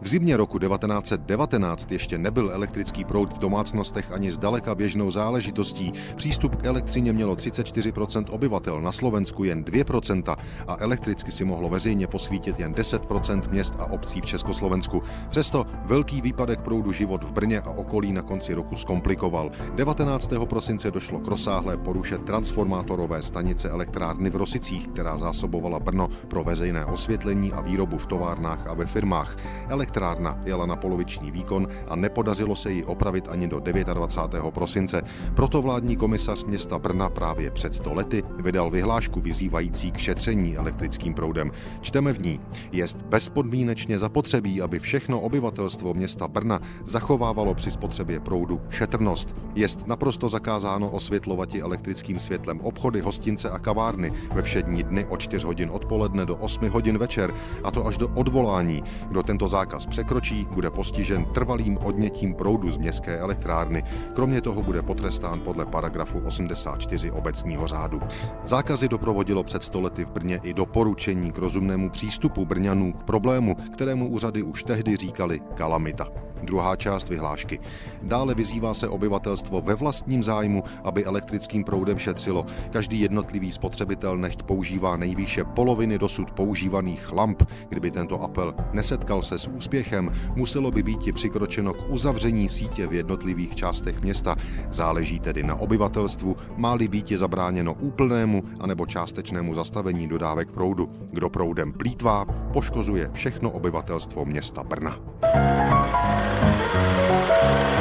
V zimě roku 1919 ještě nebyl elektrický proud v domácnostech ani zdaleka běžnou záležitostí. Přístup k elektřině mělo 34% obyvatel, na Slovensku jen 2% a elektricky si mohlo veřejně posvítit jen 10% měst a obcí v Československu. Přesto velký výpadek proudu život v Brně a okolí na konci roku zkomplikoval. 19. prosince došlo k rozsáhlé poruše transformátorové stanice elektrárny v Rosicích, která zásobovala Brno pro veřejné osvětlení a výrobu v továrnách a ve firmách. Elektrárna jela na poloviční výkon a nepodařilo se ji opravit ani do 29. prosince. Proto vládní komisař města Brna právě před 100 lety vydal vyhlášku vyzývající k šetření elektrickým proudem. Čteme v ní. Jest bezpodmínečně zapotřebí, aby všechno obyvatelstvo města Brna zachovávalo při spotřebě proudu šetrnost. Jest naprosto zakázáno osvětlovat elektrickým světlem obchody, hostince a kavárny ve všední dny od 4 hodin odpoledne do 8 hodin večer, a to až do odvolání. Kdo tento zákaz překročí, bude postižen trvalým odnětím proudu z městské elektrárny. Kromě toho bude potrestán podle paragrafu 84 obecního řádu. Zákazy doprovodilo před stolety v Brně i doporučení k rozumnému přístupu Brňanů k problému, kterému úřady už tehdy říkali kalamita. Druhá část vyhlášky. Dále vyzývá se obyvatelstvo ve vlastním zájmu, aby elektrickým proudem šetřilo. Každý jednotlivý spotřebitel nechť používá nejvýše poloviny dosud používaných lamp. Kdyby tento apel nesetkal se s úspěchem, muselo by být přikročeno k uzavření sítě v jednotlivých částech města. Záleží tedy na obyvatelstvu, má-li být zabráněno úplnému anebo částečnému zastavení dodávek proudu. Kdo proudem plítvá, poškozuje všechno obyvatelstvo města Brna. Música